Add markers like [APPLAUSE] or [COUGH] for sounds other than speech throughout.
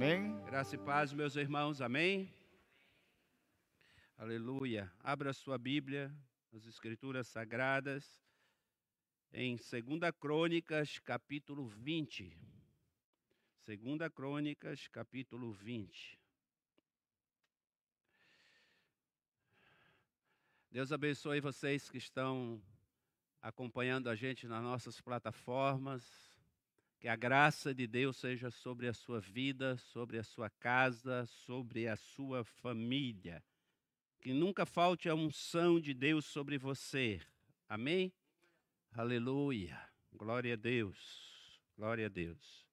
Amém? Graça e paz, meus irmãos, amém? Aleluia. Abra sua Bíblia, as Escrituras Sagradas, em 2 Crônicas, capítulo 20. 2 Crônicas, capítulo 20. Deus abençoe vocês que estão acompanhando a gente nas nossas plataformas. Que a graça de Deus seja sobre a sua vida, sobre a sua casa, sobre a sua família. Que nunca falte a unção de Deus sobre você. Amém? Aleluia. Glória a Deus. Glória a Deus.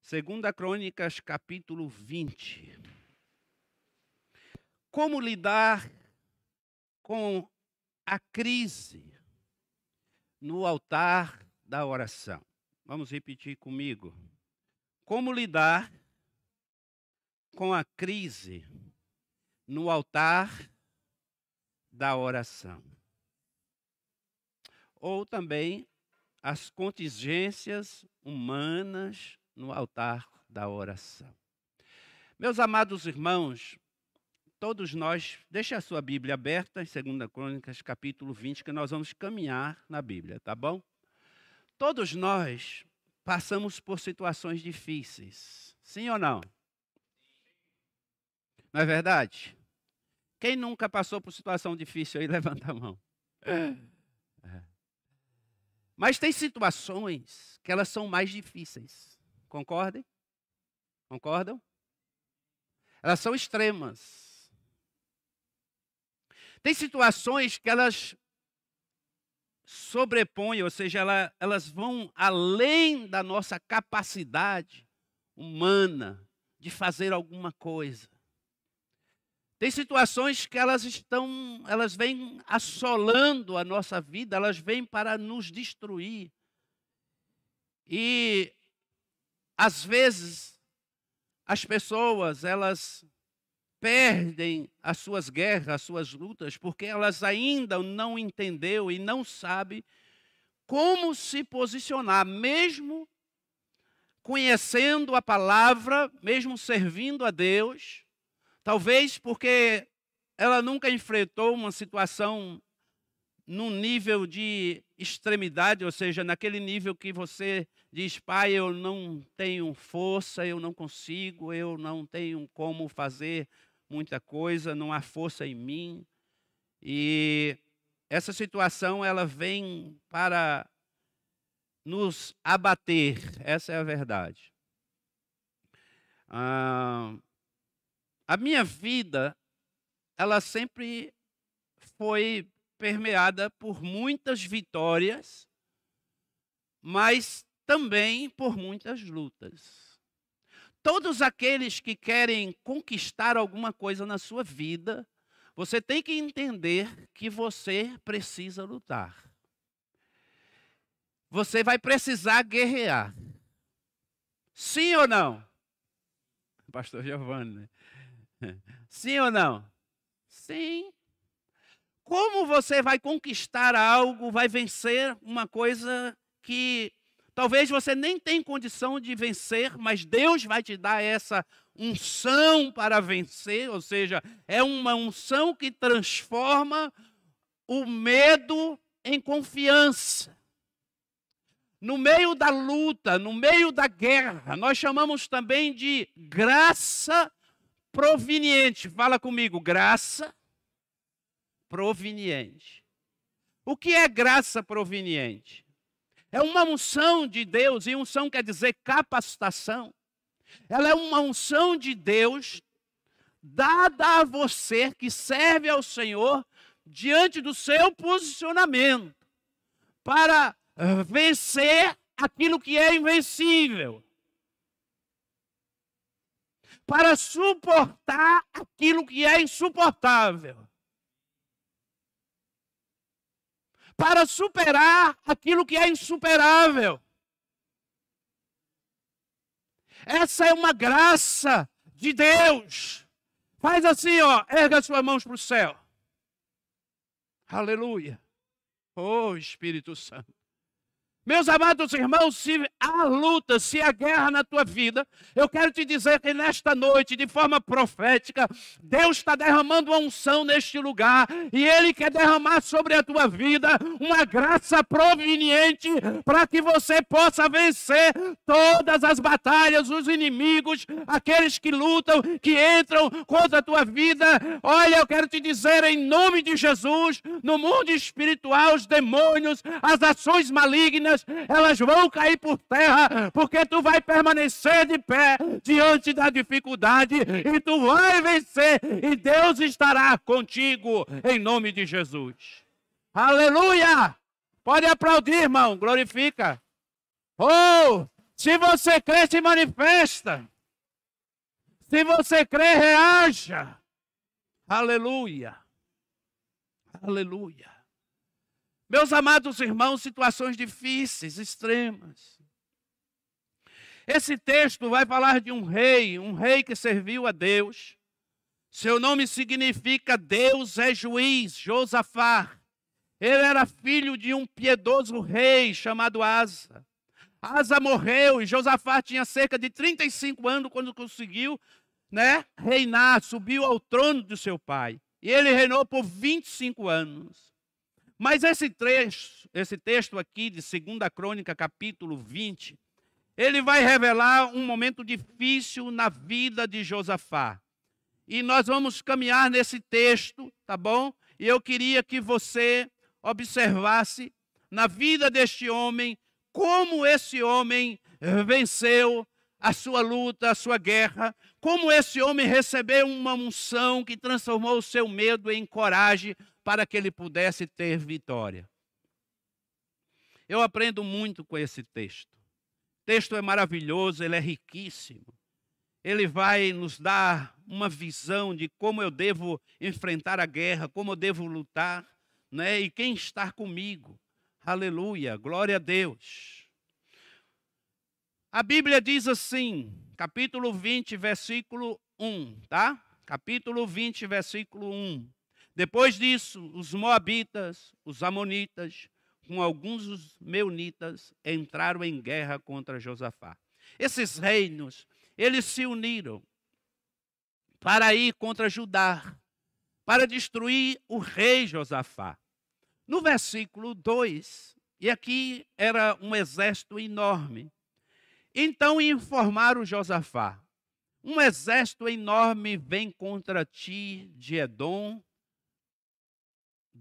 Segunda Crônicas, capítulo 20. Como lidar com a crise no altar da oração? Vamos repetir comigo. Como lidar com a crise no altar da oração? Ou também as contingências humanas no altar da oração. Meus amados irmãos, todos nós, deixe a sua Bíblia aberta em 2 Crônicas, capítulo 20, que nós vamos caminhar na Bíblia, tá bom? Todos nós passamos por situações difíceis. Sim ou não? Não é verdade? Quem nunca passou por situação difícil aí, [LAUGHS] levanta a mão. É. Mas tem situações que elas são mais difíceis. Concordem? Concordam? Elas são extremas. Tem situações que elas sobrepõem, ou seja, ela, elas vão além da nossa capacidade humana de fazer alguma coisa. Tem situações que elas estão, elas vêm assolando a nossa vida, elas vêm para nos destruir. E às vezes as pessoas, elas perdem as suas guerras, as suas lutas, porque elas ainda não entendeu e não sabe como se posicionar, mesmo conhecendo a palavra, mesmo servindo a Deus, talvez porque ela nunca enfrentou uma situação num nível de extremidade, ou seja, naquele nível que você diz, pai, eu não tenho força, eu não consigo, eu não tenho como fazer muita coisa, não há força em mim. E essa situação ela vem para nos abater, essa é a verdade. Ah, a minha vida, ela sempre foi permeada por muitas vitórias, mas também por muitas lutas. Todos aqueles que querem conquistar alguma coisa na sua vida, você tem que entender que você precisa lutar. Você vai precisar guerrear. Sim ou não? Pastor Giovanni. Né? [LAUGHS] Sim ou não? Sim. Como você vai conquistar algo, vai vencer uma coisa que Talvez você nem tenha condição de vencer, mas Deus vai te dar essa unção para vencer, ou seja, é uma unção que transforma o medo em confiança. No meio da luta, no meio da guerra, nós chamamos também de graça proveniente. Fala comigo, graça proveniente. O que é graça proveniente? É uma unção de Deus, e unção quer dizer capacitação. Ela é uma unção de Deus dada a você que serve ao Senhor diante do seu posicionamento para vencer aquilo que é invencível. Para suportar aquilo que é insuportável. Para superar aquilo que é insuperável. Essa é uma graça de Deus. Faz assim, ó, erga as suas mãos para o céu. Aleluia. Oh, Espírito Santo. Meus amados irmãos, se há luta, se há guerra na tua vida, eu quero te dizer que nesta noite, de forma profética, Deus está derramando uma unção neste lugar e Ele quer derramar sobre a tua vida uma graça proveniente para que você possa vencer todas as batalhas, os inimigos, aqueles que lutam, que entram contra a tua vida. Olha, eu quero te dizer em nome de Jesus, no mundo espiritual, os demônios, as ações malignas, elas vão cair por terra, porque tu vai permanecer de pé diante da dificuldade e tu vai vencer, e Deus estará contigo em nome de Jesus. Aleluia! Pode aplaudir, irmão, glorifica. Oh, se você crê, se manifesta. Se você crê, reaja. Aleluia. Aleluia. Meus amados irmãos, situações difíceis, extremas. Esse texto vai falar de um rei, um rei que serviu a Deus. Seu nome significa Deus é juiz, Josafá. Ele era filho de um piedoso rei chamado Asa. Asa morreu e Josafá tinha cerca de 35 anos quando conseguiu né, reinar, subiu ao trono do seu pai. E ele reinou por 25 anos. Mas esse trecho, esse texto aqui de 2 Crônica, capítulo 20, ele vai revelar um momento difícil na vida de Josafá. E nós vamos caminhar nesse texto, tá bom? E eu queria que você observasse na vida deste homem como esse homem venceu a sua luta, a sua guerra, como esse homem recebeu uma unção que transformou o seu medo em coragem para que ele pudesse ter vitória. Eu aprendo muito com esse texto. O texto é maravilhoso, ele é riquíssimo. Ele vai nos dar uma visão de como eu devo enfrentar a guerra, como eu devo lutar, né? E quem está comigo. Aleluia, glória a Deus. A Bíblia diz assim, capítulo 20, versículo 1, tá? Capítulo 20, versículo 1. Depois disso, os Moabitas, os Amonitas, com alguns dos Meunitas, entraram em guerra contra Josafá. Esses reinos, eles se uniram para ir contra Judá, para destruir o rei Josafá. No versículo 2, e aqui era um exército enorme. Então informaram Josafá: Um exército enorme vem contra ti de Edom,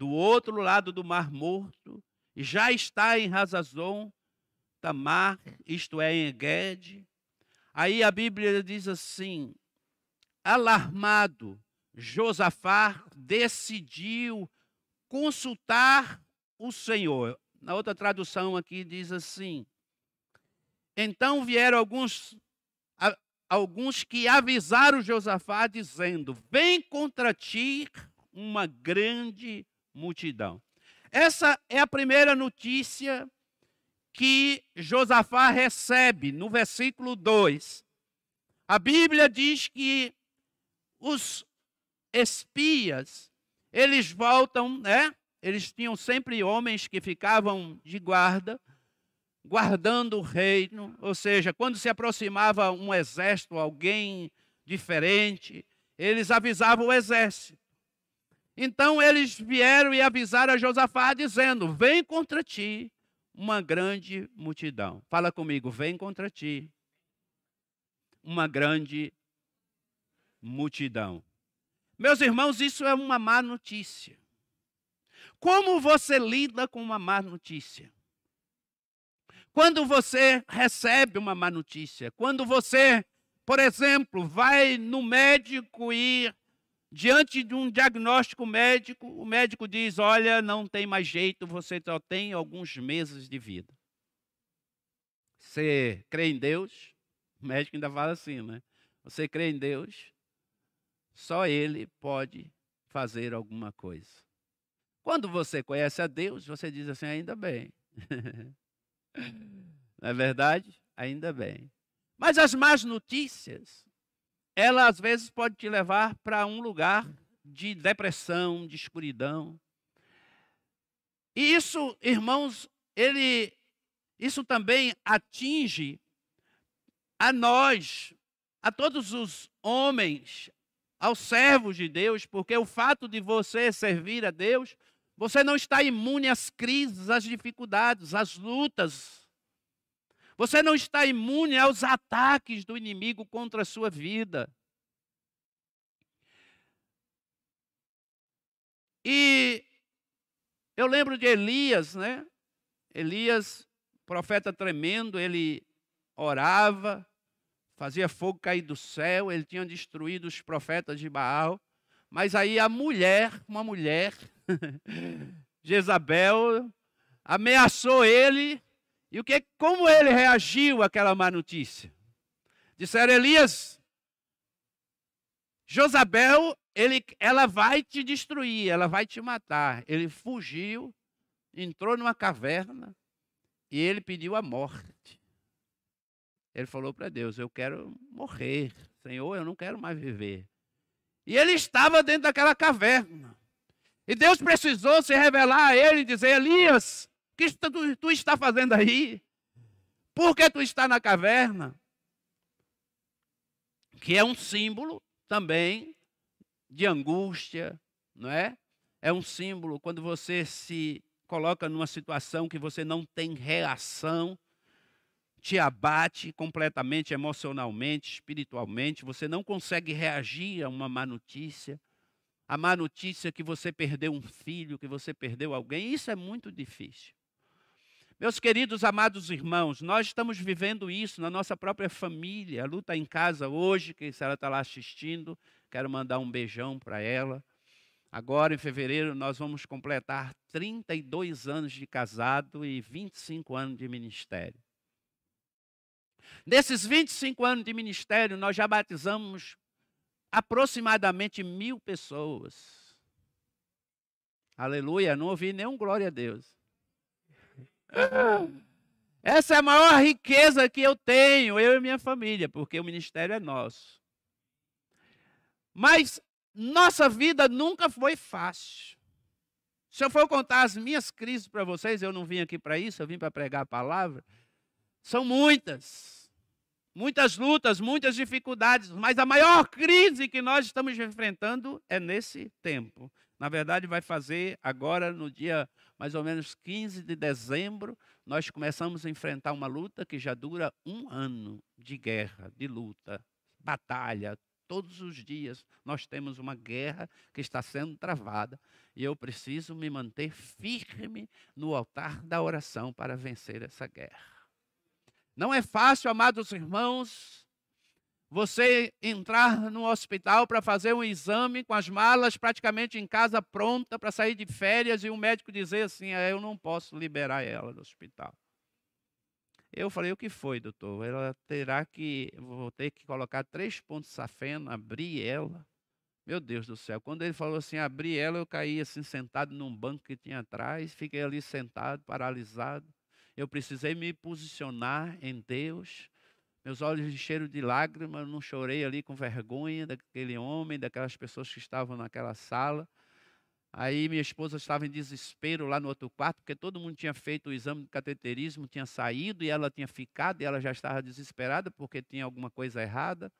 do outro lado do Mar Morto, já está em Razazon, Tamar, isto é, em Egede. Aí a Bíblia diz assim: alarmado, Josafá decidiu consultar o Senhor. Na outra tradução aqui diz assim: Então vieram alguns alguns que avisaram Josafá dizendo: Vem contra ti uma grande multidão. Essa é a primeira notícia que Josafá recebe no versículo 2. A Bíblia diz que os espias, eles voltam, né? Eles tinham sempre homens que ficavam de guarda, guardando o reino, ou seja, quando se aproximava um exército, alguém diferente, eles avisavam o exército. Então eles vieram e avisaram a Josafá, dizendo: Vem contra ti uma grande multidão. Fala comigo, vem contra ti uma grande multidão. Meus irmãos, isso é uma má notícia. Como você lida com uma má notícia? Quando você recebe uma má notícia, quando você, por exemplo, vai no médico e diante de um diagnóstico médico, o médico diz: Olha, não tem mais jeito, você só tem alguns meses de vida. Você crê em Deus? O médico ainda fala assim, né? Você crê em Deus? Só Ele pode fazer alguma coisa. Quando você conhece a Deus, você diz assim: ainda bem. [LAUGHS] Não é verdade? Ainda bem. Mas as más notícias ela às vezes pode te levar para um lugar de depressão, de escuridão. E isso, irmãos, ele isso também atinge a nós, a todos os homens, aos servos de Deus, porque o fato de você servir a Deus, você não está imune às crises, às dificuldades, às lutas. Você não está imune aos ataques do inimigo contra a sua vida. E eu lembro de Elias, né? Elias, profeta tremendo, ele orava, fazia fogo cair do céu, ele tinha destruído os profetas de Baal. Mas aí a mulher, uma mulher, [LAUGHS] Jezabel, ameaçou ele. E o que, como ele reagiu àquela má notícia? Disseram, Elias, Josabel, ele, ela vai te destruir, ela vai te matar. Ele fugiu, entrou numa caverna e ele pediu a morte. Ele falou para Deus: Eu quero morrer, Senhor, eu não quero mais viver. E ele estava dentro daquela caverna. E Deus precisou se revelar a ele e dizer: Elias, que tu, tu está fazendo aí? Por que tu está na caverna? Que é um símbolo também de angústia, não é? É um símbolo quando você se coloca numa situação que você não tem reação te abate completamente emocionalmente, espiritualmente, você não consegue reagir a uma má notícia. A má notícia que você perdeu um filho, que você perdeu alguém, isso é muito difícil. Meus queridos amados irmãos, nós estamos vivendo isso na nossa própria família. A luta em casa hoje, que se ela está lá assistindo, quero mandar um beijão para ela. Agora, em fevereiro, nós vamos completar 32 anos de casado e 25 anos de ministério. Nesses 25 anos de ministério, nós já batizamos aproximadamente mil pessoas. Aleluia, não ouvi nenhum glória a Deus. Essa é a maior riqueza que eu tenho, eu e minha família, porque o ministério é nosso. Mas nossa vida nunca foi fácil. Se eu for contar as minhas crises para vocês, eu não vim aqui para isso, eu vim para pregar a palavra. São muitas. Muitas lutas, muitas dificuldades, mas a maior crise que nós estamos enfrentando é nesse tempo. Na verdade, vai fazer agora, no dia mais ou menos 15 de dezembro, nós começamos a enfrentar uma luta que já dura um ano de guerra, de luta, batalha. Todos os dias nós temos uma guerra que está sendo travada e eu preciso me manter firme no altar da oração para vencer essa guerra. Não é fácil, amados irmãos, você entrar no hospital para fazer um exame com as malas praticamente em casa pronta para sair de férias e o médico dizer assim: ah, eu não posso liberar ela do hospital. Eu falei: o que foi, doutor? Ela terá que, vou ter que colocar três pontos de safena, abrir ela. Meu Deus do céu, quando ele falou assim, abrir ela, eu caí assim sentado num banco que tinha atrás, fiquei ali sentado, paralisado. Eu precisei me posicionar em Deus. Meus olhos encheram de lágrimas, não chorei ali com vergonha daquele homem, daquelas pessoas que estavam naquela sala. Aí minha esposa estava em desespero lá no outro quarto, porque todo mundo tinha feito o exame de cateterismo, tinha saído e ela tinha ficado e ela já estava desesperada porque tinha alguma coisa errada.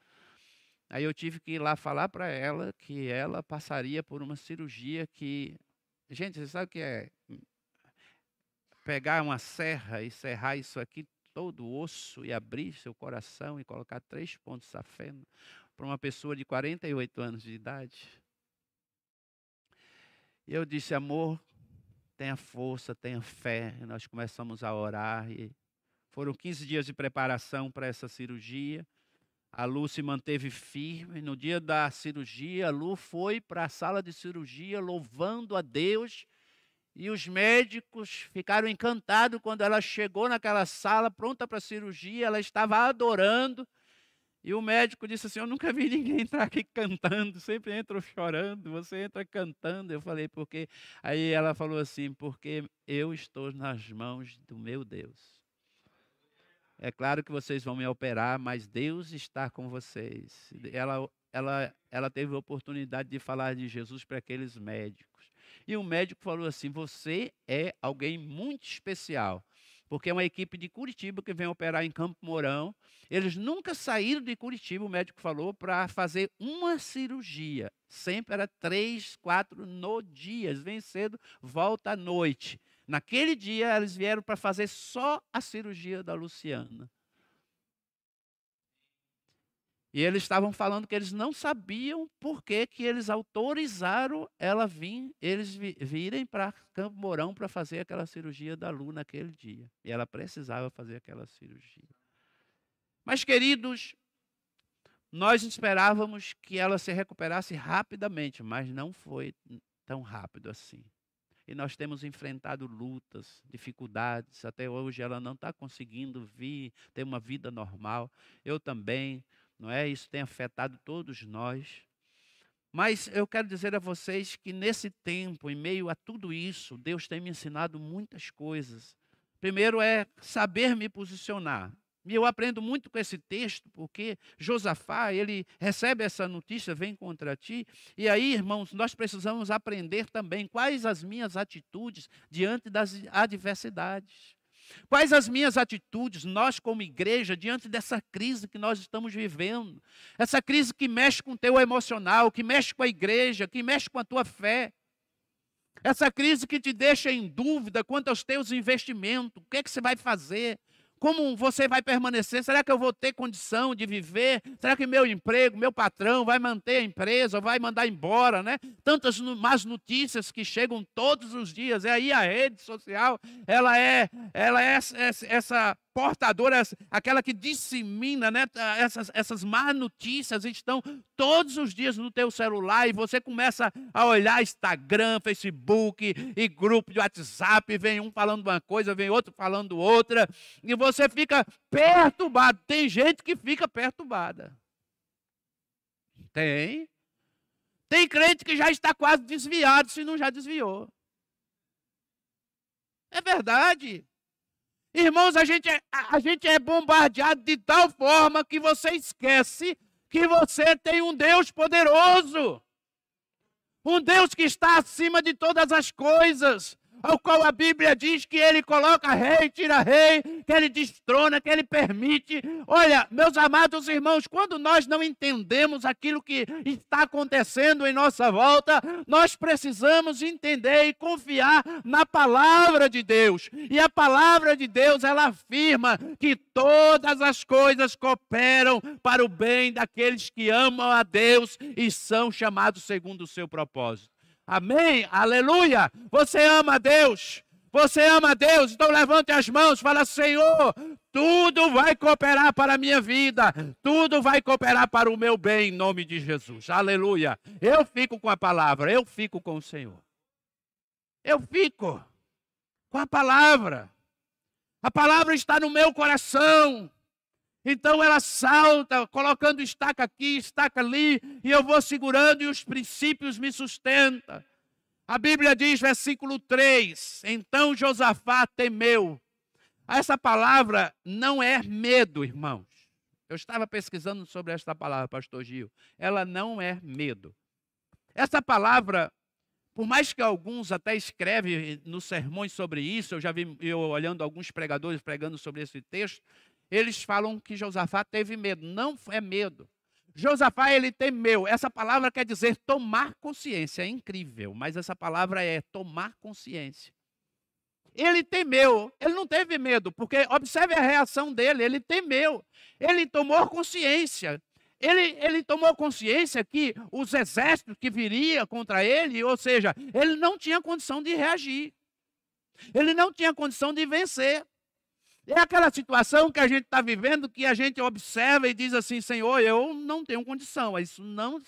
Aí eu tive que ir lá falar para ela que ela passaria por uma cirurgia que. Gente, você sabe o que é pegar uma serra e serrar isso aqui todo o osso e abrir seu coração e colocar três pontos safena para uma pessoa de 48 anos de idade. E eu disse, amor, tenha força, tenha fé. E nós começamos a orar e foram 15 dias de preparação para essa cirurgia. A Lu se manteve firme. No dia da cirurgia, a Lu foi para a sala de cirurgia louvando a Deus e os médicos ficaram encantados quando ela chegou naquela sala pronta para cirurgia, ela estava adorando. E o médico disse assim: Eu nunca vi ninguém entrar aqui cantando, sempre entra chorando, você entra cantando. Eu falei, porque. Aí ela falou assim: Porque eu estou nas mãos do meu Deus. É claro que vocês vão me operar, mas Deus está com vocês. Ela, ela, ela teve a oportunidade de falar de Jesus para aqueles médicos. E o médico falou assim: Você é alguém muito especial, porque é uma equipe de Curitiba que vem operar em Campo Mourão. Eles nunca saíram de Curitiba, o médico falou, para fazer uma cirurgia. Sempre era três, quatro no dia. Vem cedo, volta à noite. Naquele dia, eles vieram para fazer só a cirurgia da Luciana. E eles estavam falando que eles não sabiam por que, que eles autorizaram ela vir, eles virem para Campo Mourão para fazer aquela cirurgia da Lu naquele dia. E ela precisava fazer aquela cirurgia. Mas, queridos, nós esperávamos que ela se recuperasse rapidamente, mas não foi tão rápido assim. E nós temos enfrentado lutas, dificuldades. Até hoje ela não está conseguindo vir, ter uma vida normal. Eu também não é? Isso tem afetado todos nós. Mas eu quero dizer a vocês que nesse tempo, em meio a tudo isso, Deus tem me ensinado muitas coisas. Primeiro é saber me posicionar. E eu aprendo muito com esse texto, porque Josafá, ele recebe essa notícia, vem contra ti. E aí, irmãos, nós precisamos aprender também quais as minhas atitudes diante das adversidades. Quais as minhas atitudes, nós como igreja, diante dessa crise que nós estamos vivendo? Essa crise que mexe com o teu emocional, que mexe com a igreja, que mexe com a tua fé. Essa crise que te deixa em dúvida quanto aos teus investimentos, o que é que você vai fazer? Como você vai permanecer? Será que eu vou ter condição de viver? Será que meu emprego, meu patrão vai manter a empresa, vai mandar embora, né? Tantas más notícias que chegam todos os dias. E aí a rede social, ela é, ela é essa portadora, aquela que dissemina, né? Essas, essas más notícias estão todos os dias no teu celular e você começa a olhar Instagram, Facebook e grupo de WhatsApp, vem um falando uma coisa, vem outro falando outra, e você fica perturbado. Tem gente que fica perturbada. Tem. Tem crente que já está quase desviado, se não já desviou. É verdade. Irmãos, a gente, é, a, gente é bombardeado de tal forma que você esquece que você tem um Deus poderoso. Um Deus que está acima de todas as coisas ao qual a Bíblia diz que ele coloca rei, tira rei, que ele destrona, que ele permite. Olha, meus amados irmãos, quando nós não entendemos aquilo que está acontecendo em nossa volta, nós precisamos entender e confiar na palavra de Deus. E a palavra de Deus, ela afirma que todas as coisas cooperam para o bem daqueles que amam a Deus e são chamados segundo o seu propósito. Amém? Aleluia! Você ama Deus. Você ama Deus, então levante as mãos, fala: Senhor, tudo vai cooperar para a minha vida, tudo vai cooperar para o meu bem, em nome de Jesus. Aleluia. Eu fico com a palavra, eu fico com o Senhor. Eu fico com a palavra. A palavra está no meu coração. Então ela salta, colocando estaca aqui, estaca ali, e eu vou segurando e os princípios me sustentam. A Bíblia diz, versículo 3: Então Josafá temeu. Essa palavra não é medo, irmãos. Eu estava pesquisando sobre esta palavra, pastor Gil. Ela não é medo. Essa palavra, por mais que alguns até escrevem nos sermões sobre isso, eu já vi eu olhando alguns pregadores pregando sobre esse texto, eles falam que Josafá teve medo. Não é medo. Josafá, ele temeu. Essa palavra quer dizer tomar consciência. É incrível, mas essa palavra é tomar consciência. Ele temeu, ele não teve medo, porque observe a reação dele, ele temeu, ele tomou consciência. Ele, ele tomou consciência que os exércitos que viriam contra ele, ou seja, ele não tinha condição de reagir. Ele não tinha condição de vencer. É aquela situação que a gente está vivendo que a gente observa e diz assim: Senhor, eu não tenho condição. Isso não.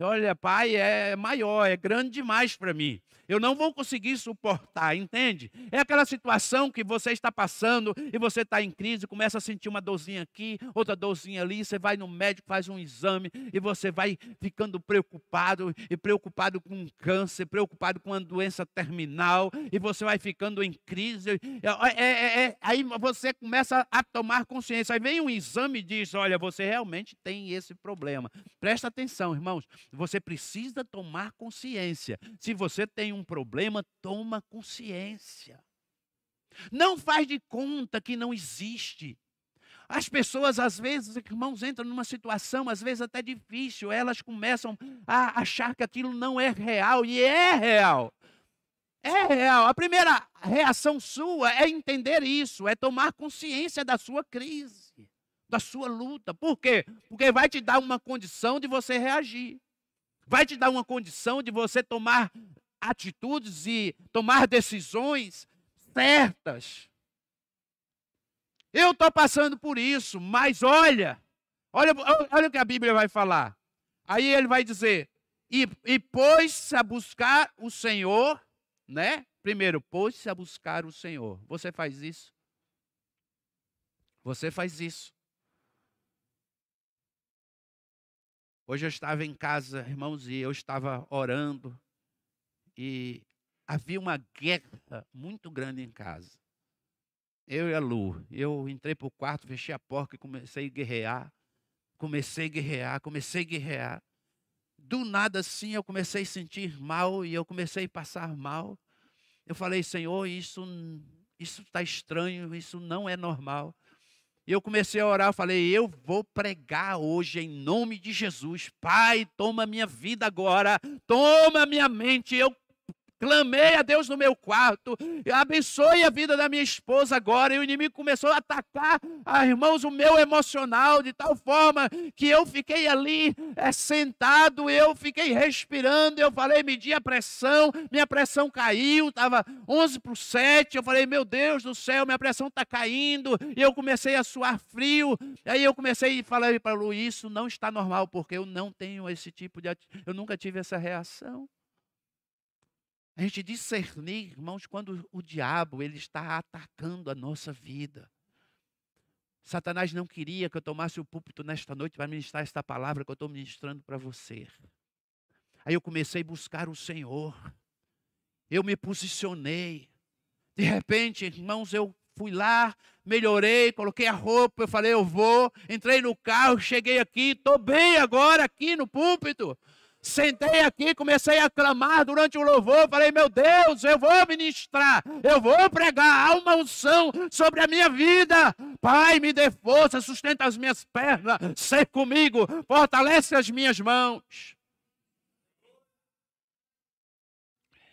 Olha, Pai, é maior, é grande demais para mim eu não vou conseguir suportar, entende? É aquela situação que você está passando e você está em crise, começa a sentir uma dorzinha aqui, outra dorzinha ali, você vai no médico, faz um exame e você vai ficando preocupado e preocupado com câncer, preocupado com uma doença terminal e você vai ficando em crise. É, é, é, é, aí você começa a tomar consciência. Aí vem um exame e diz: Olha, você realmente tem esse problema. Presta atenção, irmãos. Você precisa tomar consciência. Se você tem um problema, toma consciência. Não faz de conta que não existe. As pessoas, às vezes, irmãos, entram numa situação, às vezes até difícil, elas começam a achar que aquilo não é real, e é real. É real. A primeira reação sua é entender isso, é tomar consciência da sua crise, da sua luta. Por quê? Porque vai te dar uma condição de você reagir. Vai te dar uma condição de você tomar atitudes e tomar decisões certas. Eu estou passando por isso, mas olha, olha, olha o que a Bíblia vai falar. Aí ele vai dizer: e, e pôs-se a buscar o Senhor né? Primeiro, pôs-se a buscar o Senhor. Você faz isso? Você faz isso. Hoje eu estava em casa, irmãos, e eu estava orando e havia uma guerra muito grande em casa. Eu e a Lu, eu entrei para o quarto, fechei a porta e comecei a guerrear. Comecei a guerrear, comecei a guerrear do nada assim eu comecei a sentir mal e eu comecei a passar mal. Eu falei, Senhor, isso isso está estranho, isso não é normal. E eu comecei a orar, falei, eu vou pregar hoje em nome de Jesus. Pai, toma minha vida agora, toma minha mente. Eu Clamei a Deus no meu quarto, abençoe a vida da minha esposa agora. E o inimigo começou a atacar, ah, irmãos, o meu emocional, de tal forma que eu fiquei ali é, sentado, eu fiquei respirando. Eu falei, medi a pressão, minha pressão caiu, estava 11 por 7. Eu falei, meu Deus do céu, minha pressão está caindo. E eu comecei a suar frio. Aí eu comecei e falei para Luiz, isso não está normal, porque eu não tenho esse tipo de. Eu nunca tive essa reação. A gente discernir, irmãos, quando o diabo ele está atacando a nossa vida. Satanás não queria que eu tomasse o púlpito nesta noite para ministrar esta palavra que eu estou ministrando para você. Aí eu comecei a buscar o Senhor. Eu me posicionei. De repente, irmãos, eu fui lá, melhorei, coloquei a roupa, eu falei, eu vou. Entrei no carro, cheguei aqui, estou bem agora aqui no púlpito. Sentei aqui, comecei a clamar durante o louvor. Falei, meu Deus, eu vou ministrar, eu vou pregar. Há uma unção sobre a minha vida. Pai, me dê força, sustenta as minhas pernas, ser comigo, fortalece as minhas mãos.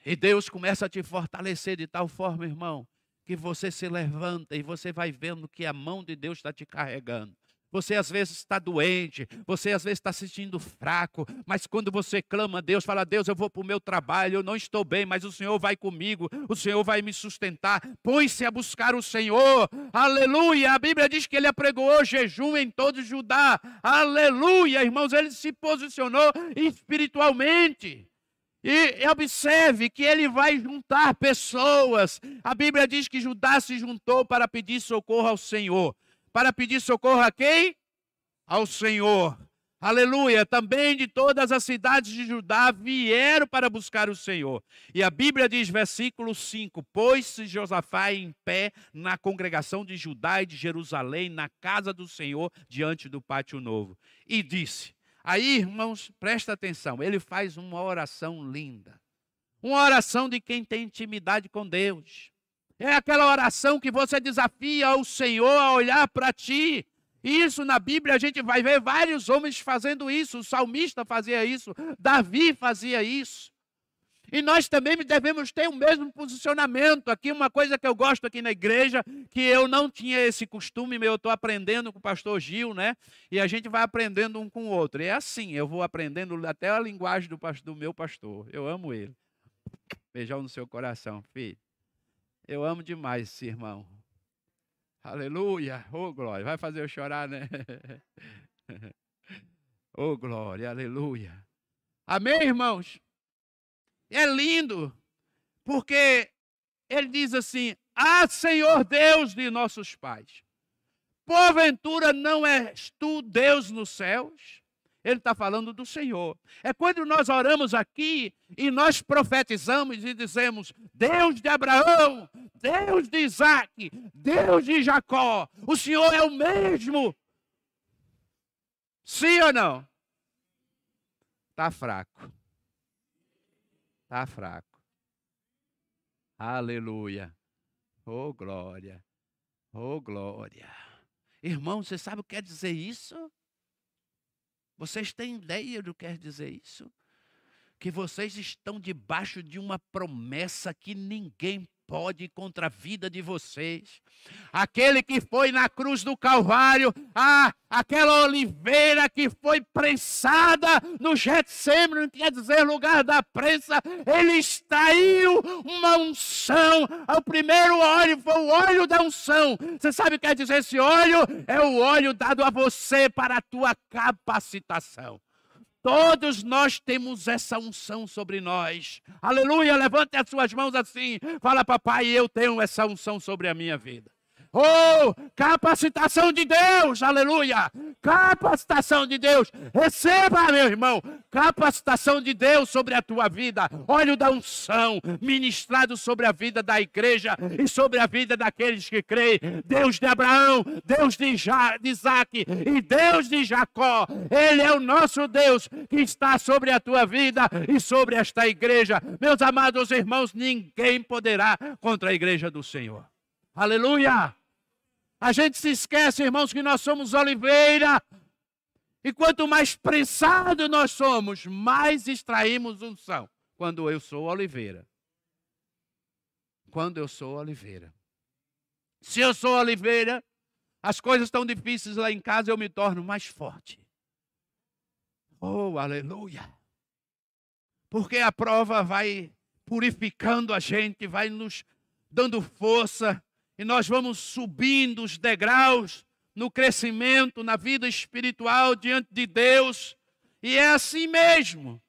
E Deus começa a te fortalecer de tal forma, irmão, que você se levanta e você vai vendo que a mão de Deus está te carregando. Você às vezes está doente, você às vezes está se sentindo fraco, mas quando você clama a Deus, fala: Deus, eu vou para o meu trabalho, eu não estou bem, mas o Senhor vai comigo, o Senhor vai me sustentar. Põe-se a buscar o Senhor, aleluia. A Bíblia diz que ele apregoou jejum em todo Judá, aleluia, irmãos. Ele se posicionou espiritualmente. E observe que ele vai juntar pessoas. A Bíblia diz que Judá se juntou para pedir socorro ao Senhor para pedir socorro a quem? Ao Senhor. Aleluia! Também de todas as cidades de Judá vieram para buscar o Senhor. E a Bíblia diz, versículo 5: Pôs-se Josafá em pé na congregação de Judá e de Jerusalém, na casa do Senhor, diante do pátio novo. E disse: Aí, irmãos, presta atenção, ele faz uma oração linda. Uma oração de quem tem intimidade com Deus. É aquela oração que você desafia o Senhor a olhar para ti. Isso na Bíblia a gente vai ver vários homens fazendo isso. O salmista fazia isso, Davi fazia isso. E nós também devemos ter o mesmo posicionamento. Aqui, uma coisa que eu gosto aqui na igreja, que eu não tinha esse costume, eu estou aprendendo com o pastor Gil, né? E a gente vai aprendendo um com o outro. E é assim, eu vou aprendendo até a linguagem do, pastor, do meu pastor. Eu amo ele. Beijão no seu coração, filho. Eu amo demais esse irmão. Aleluia. Oh, glória. Vai fazer eu chorar, né? [LAUGHS] oh, glória. Aleluia. Amém, irmãos? É lindo, porque ele diz assim: Ah, Senhor Deus de nossos pais, porventura não és tu Deus nos céus? Ele está falando do Senhor. É quando nós oramos aqui e nós profetizamos e dizemos: Deus de Abraão, Deus de Isaac, Deus de Jacó, o Senhor é o mesmo. Sim ou não? Está fraco. Está fraco. Aleluia. Oh, glória. Oh, glória. Irmão, você sabe o que quer dizer isso? Vocês têm ideia do que quer dizer isso? Que vocês estão debaixo de uma promessa que ninguém pode contra a vida de vocês. Aquele que foi na cruz do Calvário, ah, aquela oliveira que foi prensada no Getsemane, quer dizer, lugar da prensa, ele extraiu uma unção. O primeiro óleo foi o óleo da unção. Você sabe o que quer dizer esse óleo? É o óleo dado a você para a tua capacitação. Todos nós temos essa unção sobre nós. Aleluia, levante as suas mãos assim. Fala, papai, eu tenho essa unção sobre a minha vida. Oh, capacitação de Deus, aleluia! Capacitação de Deus, receba, meu irmão, capacitação de Deus sobre a tua vida, óleo da unção, ministrado sobre a vida da igreja e sobre a vida daqueles que creem. Deus de Abraão, Deus de, de Isaac e Deus de Jacó, Ele é o nosso Deus que está sobre a tua vida e sobre esta igreja. Meus amados irmãos, ninguém poderá contra a igreja do Senhor. Aleluia! A gente se esquece, irmãos, que nós somos oliveira. E quanto mais prensado nós somos, mais extraímos unção. Quando eu sou oliveira. Quando eu sou oliveira. Se eu sou oliveira, as coisas estão difíceis lá em casa, eu me torno mais forte. Oh, aleluia! Porque a prova vai purificando a gente, vai nos dando força, e nós vamos subindo os degraus no crescimento, na vida espiritual diante de Deus. E é assim mesmo.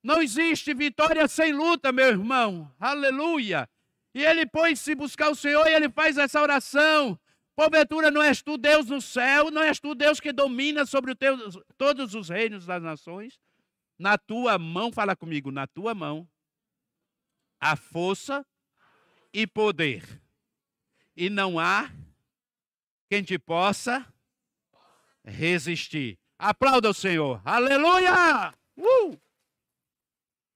Não existe vitória sem luta, meu irmão. Aleluia. E ele pôs-se buscar o Senhor e ele faz essa oração. Porventura não és tu Deus no céu, não és tu Deus que domina sobre teu, todos os reinos das nações. Na tua mão, fala comigo, na tua mão, a força e poder e não há quem te possa resistir. Aplauda o Senhor. Aleluia! Uh!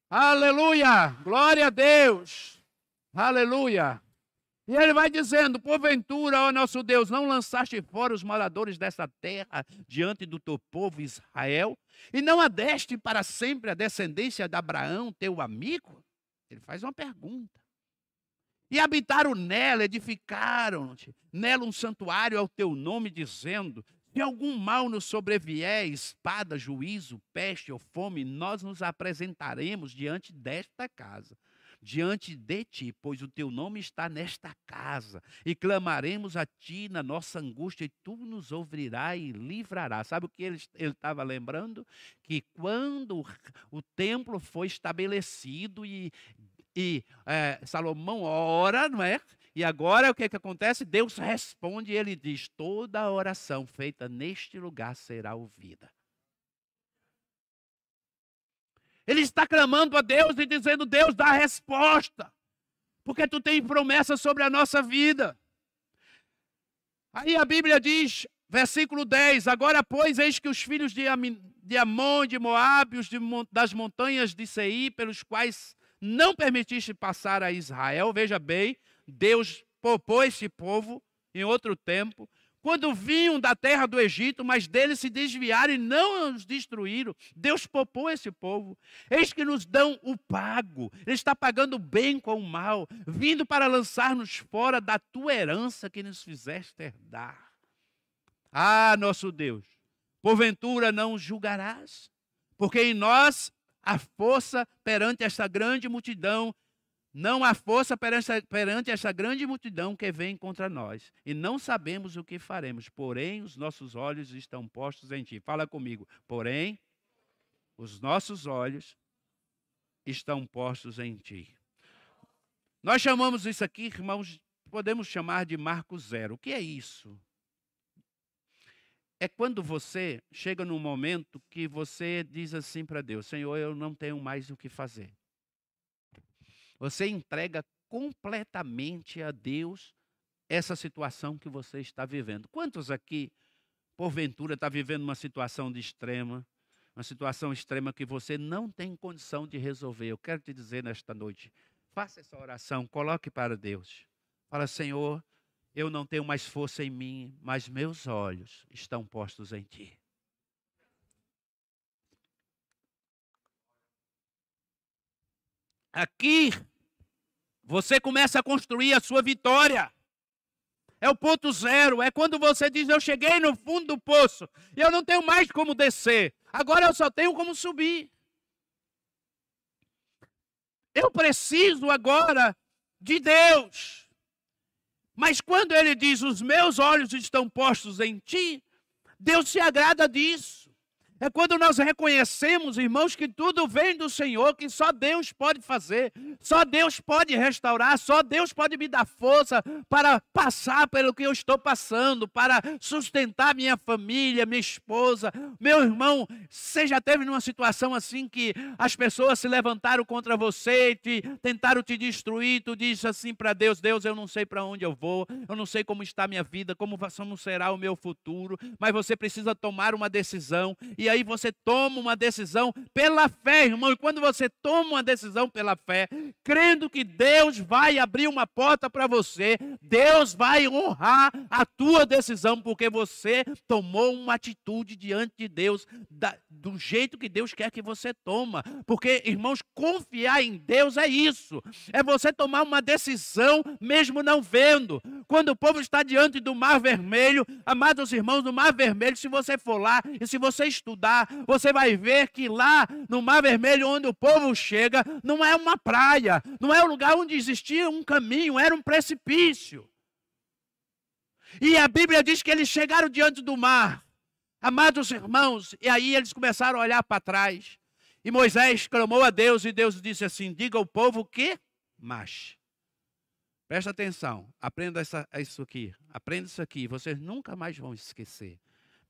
Aleluia! Glória a Deus! Aleluia! E ele vai dizendo: Porventura, ó nosso Deus, não lançaste fora os moradores dessa terra diante do teu povo Israel? E não adeste para sempre a descendência de Abraão, teu amigo? Ele faz uma pergunta. E habitaram nela, edificaram nela um santuário ao teu nome, dizendo: Se algum mal nos sobrevier, espada, juízo, peste ou fome, nós nos apresentaremos diante desta casa diante de ti, pois o teu nome está nesta casa, e clamaremos a ti na nossa angústia, e tu nos ouvirás e livrarás. Sabe o que ele estava lembrando? Que quando o templo foi estabelecido e e é, Salomão ora, não é? E agora o que, é que acontece? Deus responde e ele diz: toda oração feita neste lugar será ouvida. Ele está clamando a Deus e dizendo: Deus dá a resposta, porque tu tens promessa sobre a nossa vida. Aí a Bíblia diz, versículo 10: Agora, pois, eis que os filhos de, Amon, de Moabe, os de, das montanhas de Seir, pelos quais não permitiste passar a Israel. Veja bem, Deus poupou esse povo em outro tempo. Quando vinham da terra do Egito, mas deles se desviaram e não os destruíram, Deus poupou esse povo. Eis que nos dão o pago. Ele está pagando bem com o mal, vindo para lançar-nos fora da tua herança que nos fizeste herdar. Ah, nosso Deus, porventura não julgarás, porque em nós a força perante esta grande multidão, não há força perante esta grande multidão que vem contra nós, e não sabemos o que faremos, porém os nossos olhos estão postos em ti. Fala comigo, porém os nossos olhos estão postos em ti. Nós chamamos isso aqui, irmãos, podemos chamar de marco zero. O que é isso? É quando você chega num momento que você diz assim para Deus: Senhor, eu não tenho mais o que fazer. Você entrega completamente a Deus essa situação que você está vivendo. Quantos aqui, porventura, está vivendo uma situação de extrema, uma situação extrema que você não tem condição de resolver? Eu quero te dizer nesta noite: faça essa oração, coloque para Deus. Fala, Senhor, eu não tenho mais força em mim, mas meus olhos estão postos em Ti. Aqui, você começa a construir a sua vitória. É o ponto zero. É quando você diz: Eu cheguei no fundo do poço e eu não tenho mais como descer. Agora eu só tenho como subir. Eu preciso agora de Deus. Mas quando ele diz: Os meus olhos estão postos em ti, Deus se agrada disso. É quando nós reconhecemos, irmãos, que tudo vem do Senhor, que só Deus pode fazer, só Deus pode restaurar, só Deus pode me dar força para passar pelo que eu estou passando, para sustentar minha família, minha esposa. Meu irmão, você já teve numa situação assim que as pessoas se levantaram contra você, te, tentaram te destruir, tu disse assim para Deus: Deus, eu não sei para onde eu vou, eu não sei como está a minha vida, como, como será o meu futuro, mas você precisa tomar uma decisão. E aí você toma uma decisão pela fé, irmão. E quando você toma uma decisão pela fé, crendo que Deus vai abrir uma porta para você, Deus vai honrar a tua decisão, porque você tomou uma atitude diante de Deus, da, do jeito que Deus quer que você toma. Porque, irmãos, confiar em Deus é isso. É você tomar uma decisão mesmo não vendo. Quando o povo está diante do mar vermelho, amados irmãos, no mar vermelho, se você for lá e se você estudar você vai ver que lá no Mar Vermelho, onde o povo chega, não é uma praia, não é um lugar onde existia um caminho, era um precipício. E a Bíblia diz que eles chegaram diante do mar, amados irmãos, e aí eles começaram a olhar para trás. E Moisés clamou a Deus, e Deus disse assim: Diga ao povo que mas. Presta atenção, aprenda essa, isso aqui, aprenda isso aqui, vocês nunca mais vão esquecer.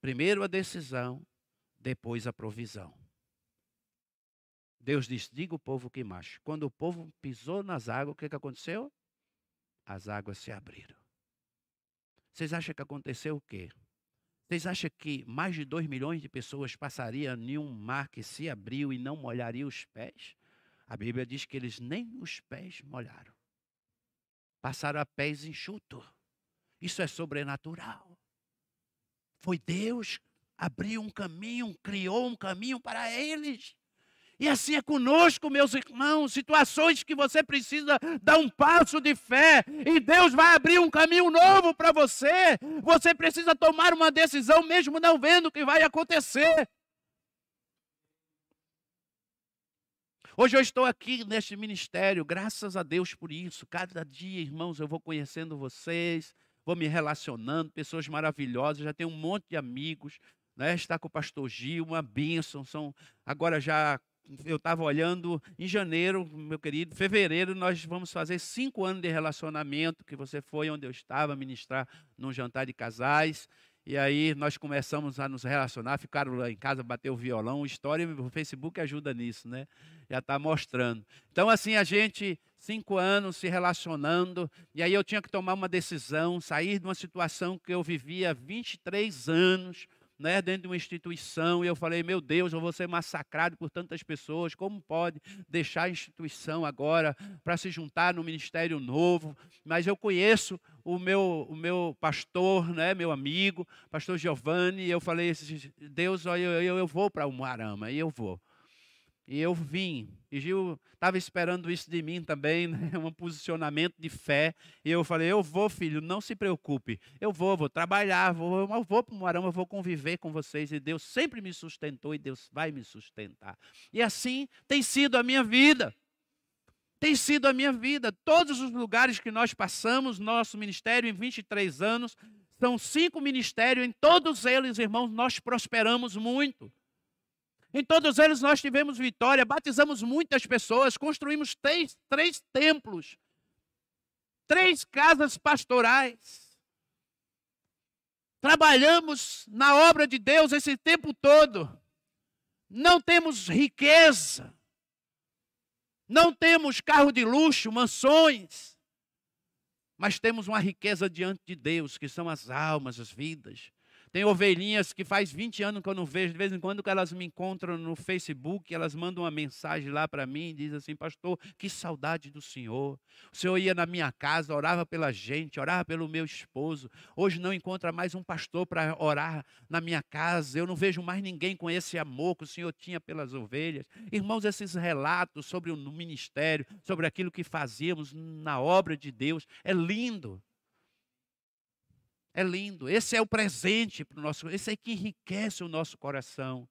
Primeiro a decisão, depois a provisão. Deus disse: diga o povo que marche. Quando o povo pisou nas águas, o que, aconteceu? As águas se abriram. Vocês acham que aconteceu o quê? Vocês acham que mais de 2 milhões de pessoas passariam em um mar que se abriu e não molharia os pés? A Bíblia diz que eles nem os pés molharam. Passaram a pés enxutos. Isso é sobrenatural. Foi Deus abriu um caminho, criou um caminho para eles. E assim é conosco, meus irmãos, situações que você precisa dar um passo de fé e Deus vai abrir um caminho novo para você. Você precisa tomar uma decisão mesmo não vendo o que vai acontecer. Hoje eu estou aqui neste ministério, graças a Deus por isso. Cada dia, irmãos, eu vou conhecendo vocês, vou me relacionando, pessoas maravilhosas, já tenho um monte de amigos, né? Está com o pastor Gil, uma bênção. São, agora já, eu estava olhando, em janeiro, meu querido, fevereiro, nós vamos fazer cinco anos de relacionamento, que você foi onde eu estava ministrar num jantar de casais. E aí nós começamos a nos relacionar, ficaram lá em casa, bater o violão, história, o Facebook ajuda nisso, né? Já está mostrando. Então, assim, a gente, cinco anos se relacionando, e aí eu tinha que tomar uma decisão, sair de uma situação que eu vivia 23 anos, né, dentro de uma instituição, e eu falei, meu Deus, eu vou ser massacrado por tantas pessoas, como pode deixar a instituição agora para se juntar no ministério novo? Mas eu conheço o meu, o meu pastor, né, meu amigo, pastor Giovanni, e eu falei, Deus, eu, eu, eu vou para o Moarama, e eu vou. E eu vim. E Gil estava esperando isso de mim também, [LAUGHS] né? um posicionamento de fé. E eu falei: Eu vou, filho, não se preocupe. Eu vou, vou trabalhar, vou, eu vou para o Moarama, vou conviver com vocês. E Deus sempre me sustentou e Deus vai me sustentar. E assim tem sido a minha vida. Tem sido a minha vida. Todos os lugares que nós passamos, nosso ministério em 23 anos, são cinco ministérios, em todos eles, irmãos, nós prosperamos muito. Em todos eles nós tivemos vitória, batizamos muitas pessoas, construímos três, três templos, três casas pastorais. Trabalhamos na obra de Deus esse tempo todo. Não temos riqueza. Não temos carro de luxo, mansões. Mas temos uma riqueza diante de Deus, que são as almas, as vidas. Tem ovelhinhas que faz 20 anos que eu não vejo, de vez em quando elas me encontram no Facebook, elas mandam uma mensagem lá para mim e dizem assim: Pastor, que saudade do Senhor. O Senhor ia na minha casa, orava pela gente, orava pelo meu esposo. Hoje não encontra mais um pastor para orar na minha casa. Eu não vejo mais ninguém com esse amor que o Senhor tinha pelas ovelhas. Irmãos, esses relatos sobre o ministério, sobre aquilo que fazíamos na obra de Deus, é lindo. É lindo. Esse é o presente para o nosso, esse é que enriquece o nosso coração,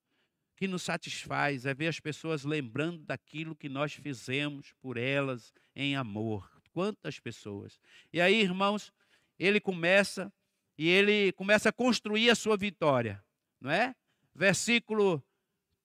que nos satisfaz, é ver as pessoas lembrando daquilo que nós fizemos por elas em amor. Quantas pessoas. E aí, irmãos, ele começa e ele começa a construir a sua vitória, não é? Versículo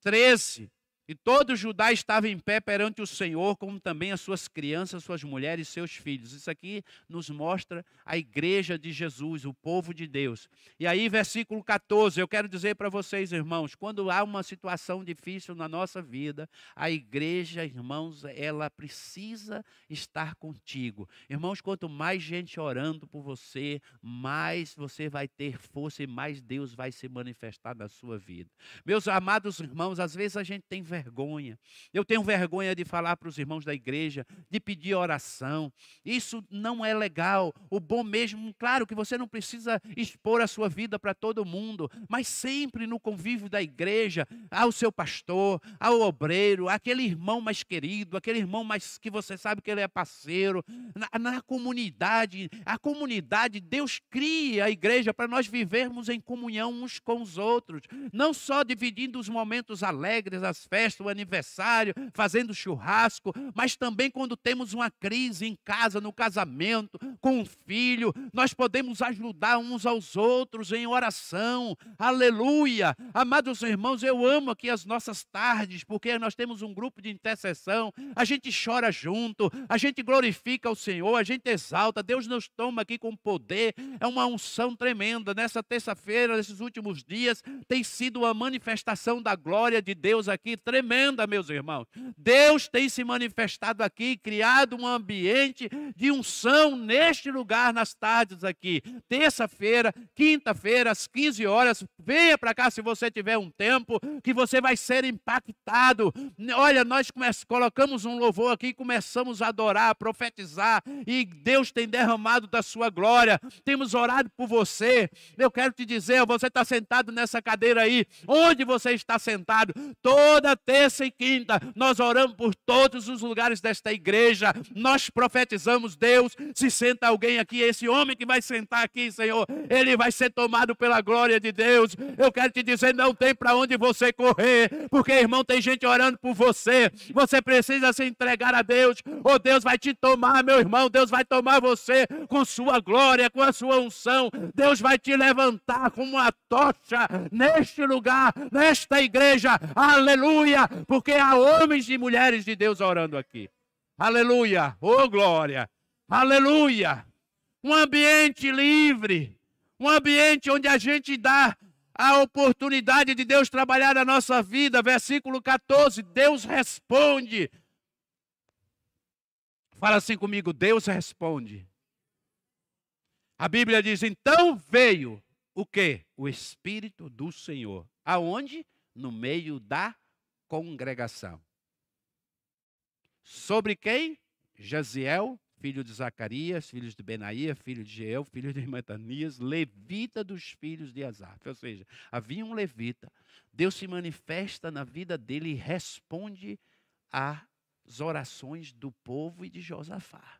13 e todo Judá estava em pé perante o Senhor, como também as suas crianças, suas mulheres e seus filhos. Isso aqui nos mostra a igreja de Jesus, o povo de Deus. E aí, versículo 14, eu quero dizer para vocês, irmãos, quando há uma situação difícil na nossa vida, a igreja, irmãos, ela precisa estar contigo. Irmãos, quanto mais gente orando por você, mais você vai ter força e mais Deus vai se manifestar na sua vida. Meus amados irmãos, às vezes a gente tem vergonha vergonha. Eu tenho vergonha de falar para os irmãos da igreja, de pedir oração. Isso não é legal. O bom mesmo, claro que você não precisa expor a sua vida para todo mundo, mas sempre no convívio da igreja, ao seu pastor, ao obreiro, aquele irmão mais querido, aquele irmão mais que você sabe que ele é parceiro, na, na comunidade. A comunidade, Deus cria a igreja para nós vivermos em comunhão uns com os outros, não só dividindo os momentos alegres, as festas festa, o aniversário, fazendo churrasco, mas também quando temos uma crise em casa, no casamento, com um filho, nós podemos ajudar uns aos outros em oração. Aleluia! Amados irmãos, eu amo aqui as nossas tardes, porque nós temos um grupo de intercessão, a gente chora junto, a gente glorifica o Senhor, a gente exalta, Deus nos toma aqui com poder, é uma unção tremenda. Nessa terça-feira, nesses últimos dias, tem sido uma manifestação da glória de Deus aqui, tremenda tremenda, meus irmãos. Deus tem se manifestado aqui, criado um ambiente de unção neste lugar, nas tardes aqui. Terça-feira, quinta-feira, às 15 horas. Venha para cá se você tiver um tempo, que você vai ser impactado. Olha, nós colocamos um louvor aqui, começamos a adorar, a profetizar, e Deus tem derramado da sua glória. Temos orado por você. Eu quero te dizer, você está sentado nessa cadeira aí, onde você está sentado, toda terça e quinta, nós oramos por todos os lugares desta igreja, nós profetizamos, Deus, se senta alguém aqui, esse homem que vai sentar aqui, Senhor, ele vai ser tomado pela glória de Deus. Eu quero te dizer, não tem para onde você correr, porque, irmão, tem gente orando por você, você precisa se entregar a Deus, ou Deus vai te tomar, meu irmão, Deus vai tomar você com sua glória, com a sua unção, Deus vai te levantar como uma tocha neste lugar, nesta igreja, aleluia aleluia, porque há homens e mulheres de Deus orando aqui. Aleluia, oh glória, aleluia. Um ambiente livre, um ambiente onde a gente dá a oportunidade de Deus trabalhar na nossa vida. Versículo 14: Deus responde. Fala assim comigo: Deus responde. A Bíblia diz: então veio o que? O Espírito do Senhor. Aonde? No meio da congregação. Sobre quem? Jaziel, filho de Zacarias, filho de Benaía, filho de Jeel, filho de Matanias, levita dos filhos de Asaf. Ou seja, havia um levita. Deus se manifesta na vida dele e responde às orações do povo e de Josafá.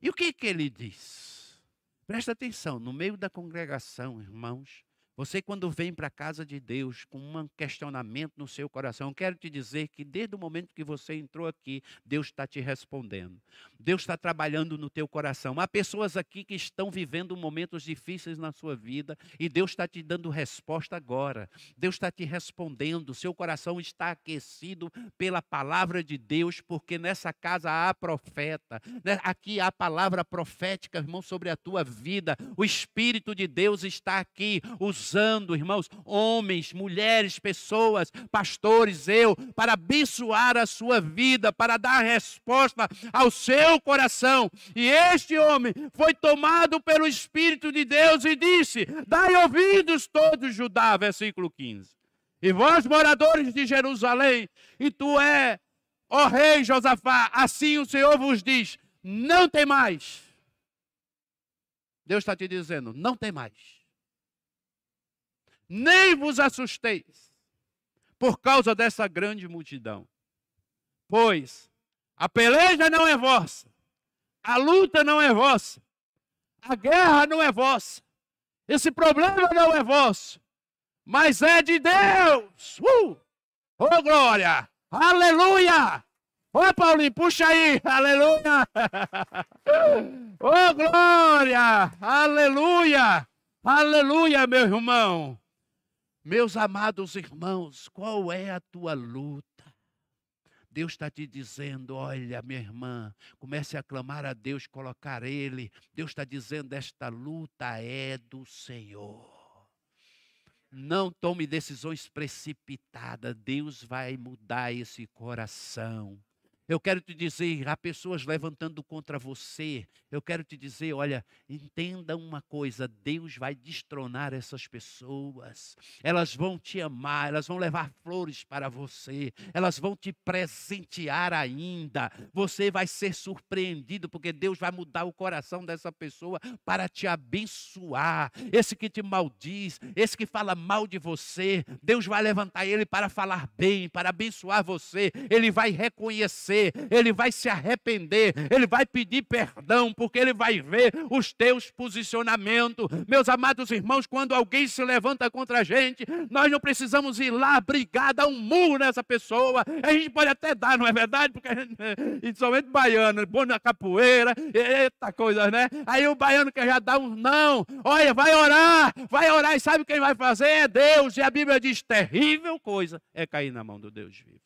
E o que, que ele diz? Presta atenção, no meio da congregação, irmãos, você, quando vem para a casa de Deus com um questionamento no seu coração, quero te dizer que desde o momento que você entrou aqui, Deus está te respondendo. Deus está trabalhando no teu coração. Há pessoas aqui que estão vivendo momentos difíceis na sua vida e Deus está te dando resposta agora. Deus está te respondendo. Seu coração está aquecido pela palavra de Deus, porque nessa casa há profeta. Né? Aqui há palavra profética, irmão, sobre a tua vida. O Espírito de Deus está aqui. Usando, irmãos, homens, mulheres, pessoas, pastores, eu, para abençoar a sua vida, para dar resposta ao seu coração. E este homem foi tomado pelo Espírito de Deus e disse: Dai ouvidos todos, Judá, versículo 15. E vós, moradores de Jerusalém, e tu é, ó rei Josafá, assim o Senhor vos diz: não tem mais. Deus está te dizendo: não tem mais. Nem vos assusteis por causa dessa grande multidão. Pois a peleja não é vossa, a luta não é vossa, a guerra não é vossa, esse problema não é vosso, mas é de Deus. Uh! Oh, glória! Aleluia! Ô, oh, Paulinho, puxa aí! Aleluia! [LAUGHS] Ô, oh, glória! Aleluia! Aleluia, meu irmão! Meus amados irmãos, qual é a tua luta? Deus está te dizendo: olha, minha irmã, comece a clamar a Deus, colocar Ele. Deus está dizendo: esta luta é do Senhor. Não tome decisões precipitadas. Deus vai mudar esse coração. Eu quero te dizer, há pessoas levantando contra você. Eu quero te dizer, olha, entenda uma coisa: Deus vai destronar essas pessoas. Elas vão te amar, elas vão levar flores para você, elas vão te presentear ainda. Você vai ser surpreendido, porque Deus vai mudar o coração dessa pessoa para te abençoar. Esse que te maldiz, esse que fala mal de você, Deus vai levantar ele para falar bem, para abençoar você. Ele vai reconhecer ele vai se arrepender, ele vai pedir perdão, porque ele vai ver os teus posicionamentos. Meus amados irmãos, quando alguém se levanta contra a gente, nós não precisamos ir lá brigar, dar um murro nessa pessoa. A gente pode até dar, não é verdade? Porque principalmente [LAUGHS] baiano, bom na capoeira, eita coisa, né? Aí o baiano quer já dar um não, olha, vai orar, vai orar, e sabe quem vai fazer? É Deus. E a Bíblia diz: terrível coisa é cair na mão do Deus vivo.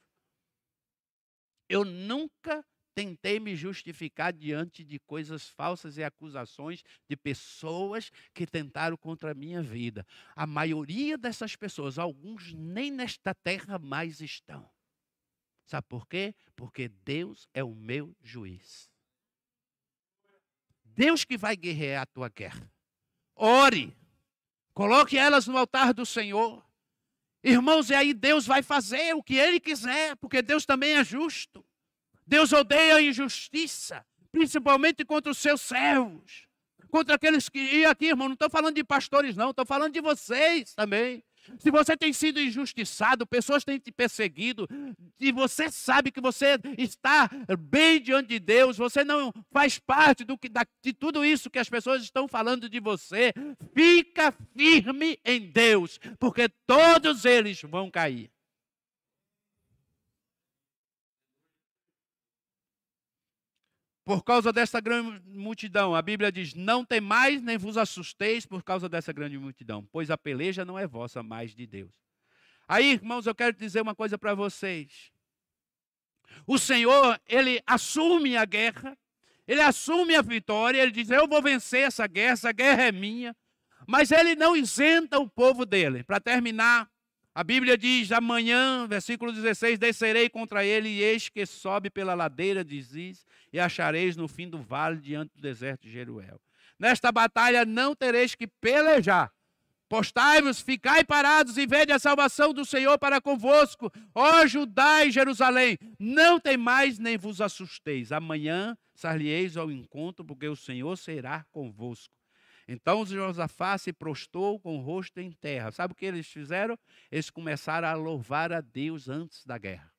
Eu nunca tentei me justificar diante de coisas falsas e acusações de pessoas que tentaram contra a minha vida. A maioria dessas pessoas, alguns nem nesta terra mais estão. Sabe por quê? Porque Deus é o meu juiz. Deus que vai guerrear a tua guerra. Ore. Coloque elas no altar do Senhor. Irmãos, e aí Deus vai fazer o que Ele quiser, porque Deus também é justo. Deus odeia a injustiça, principalmente contra os seus servos, contra aqueles que. E aqui, irmão, não estou falando de pastores, não, estou falando de vocês também. Se você tem sido injustiçado, pessoas têm te perseguido, e você sabe que você está bem diante de Deus, você não faz parte do que, de tudo isso que as pessoas estão falando de você, fica firme em Deus, porque todos eles vão cair. Por causa dessa grande multidão, a Bíblia diz: Não tem mais nem vos assusteis por causa dessa grande multidão, pois a peleja não é vossa, mas de Deus. Aí, irmãos, eu quero dizer uma coisa para vocês. O Senhor, ele assume a guerra, ele assume a vitória, ele diz: Eu vou vencer essa guerra, essa guerra é minha. Mas ele não isenta o povo dele. Para terminar, a Bíblia diz: amanhã, versículo 16: descerei contra ele, e eis que sobe pela ladeira de Ziz, e achareis no fim do vale, diante do deserto de Jeruel. Nesta batalha não tereis que pelejar. Postai-vos, ficai parados e vede a salvação do Senhor para convosco. Ó Judá e Jerusalém, não tem mais nem vos assusteis. Amanhã sar-lhe-eis ao encontro, porque o Senhor será convosco. Então Josafá se prostou com o rosto em terra. Sabe o que eles fizeram? Eles começaram a louvar a Deus antes da guerra.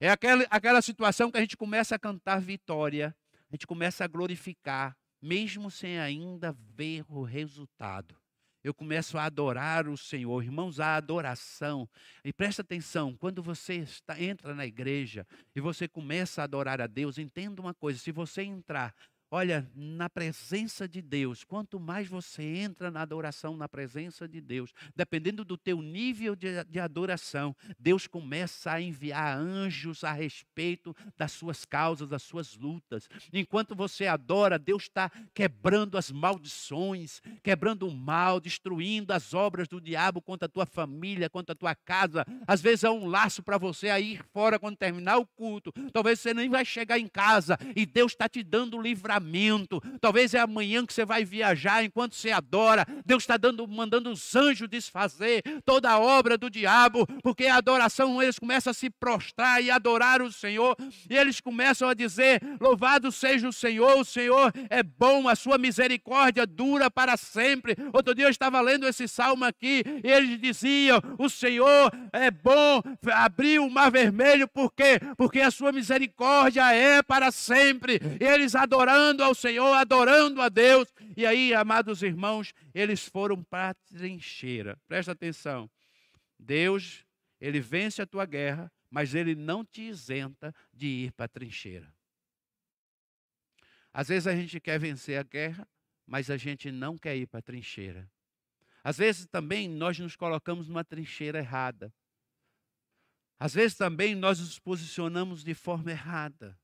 É aquela, aquela situação que a gente começa a cantar vitória, a gente começa a glorificar, mesmo sem ainda ver o resultado. Eu começo a adorar o Senhor. Irmãos, a adoração. E presta atenção, quando você está, entra na igreja e você começa a adorar a Deus, entenda uma coisa: se você entrar Olha, na presença de Deus, quanto mais você entra na adoração, na presença de Deus, dependendo do teu nível de, de, adoração, Deus começa a enviar anjos a respeito das suas causas, das suas lutas. Enquanto você adora, Deus está quebrando as maldições, quebrando o mal, destruindo as obras do diabo contra a tua família, contra a tua casa. Às vezes é um laço para você a ir fora quando terminar o culto. Talvez você nem vai chegar em casa e Deus está te dando livramento livramento. Talvez é amanhã que você vai viajar enquanto você adora. Deus está dando, mandando os anjos desfazer toda a obra do diabo, porque a adoração eles começam a se prostrar e adorar o Senhor, e eles começam a dizer: Louvado seja o Senhor, o Senhor é bom, a sua misericórdia dura para sempre. Outro dia eu estava lendo esse salmo aqui, e eles diziam: O Senhor é bom, abriu o mar vermelho, por quê? Porque a sua misericórdia é para sempre. E eles adorando adorando ao Senhor, adorando a Deus. E aí, amados irmãos, eles foram para a trincheira. Presta atenção. Deus, ele vence a tua guerra, mas ele não te isenta de ir para a trincheira. Às vezes a gente quer vencer a guerra, mas a gente não quer ir para a trincheira. Às vezes também nós nos colocamos numa trincheira errada. Às vezes também nós nos posicionamos de forma errada.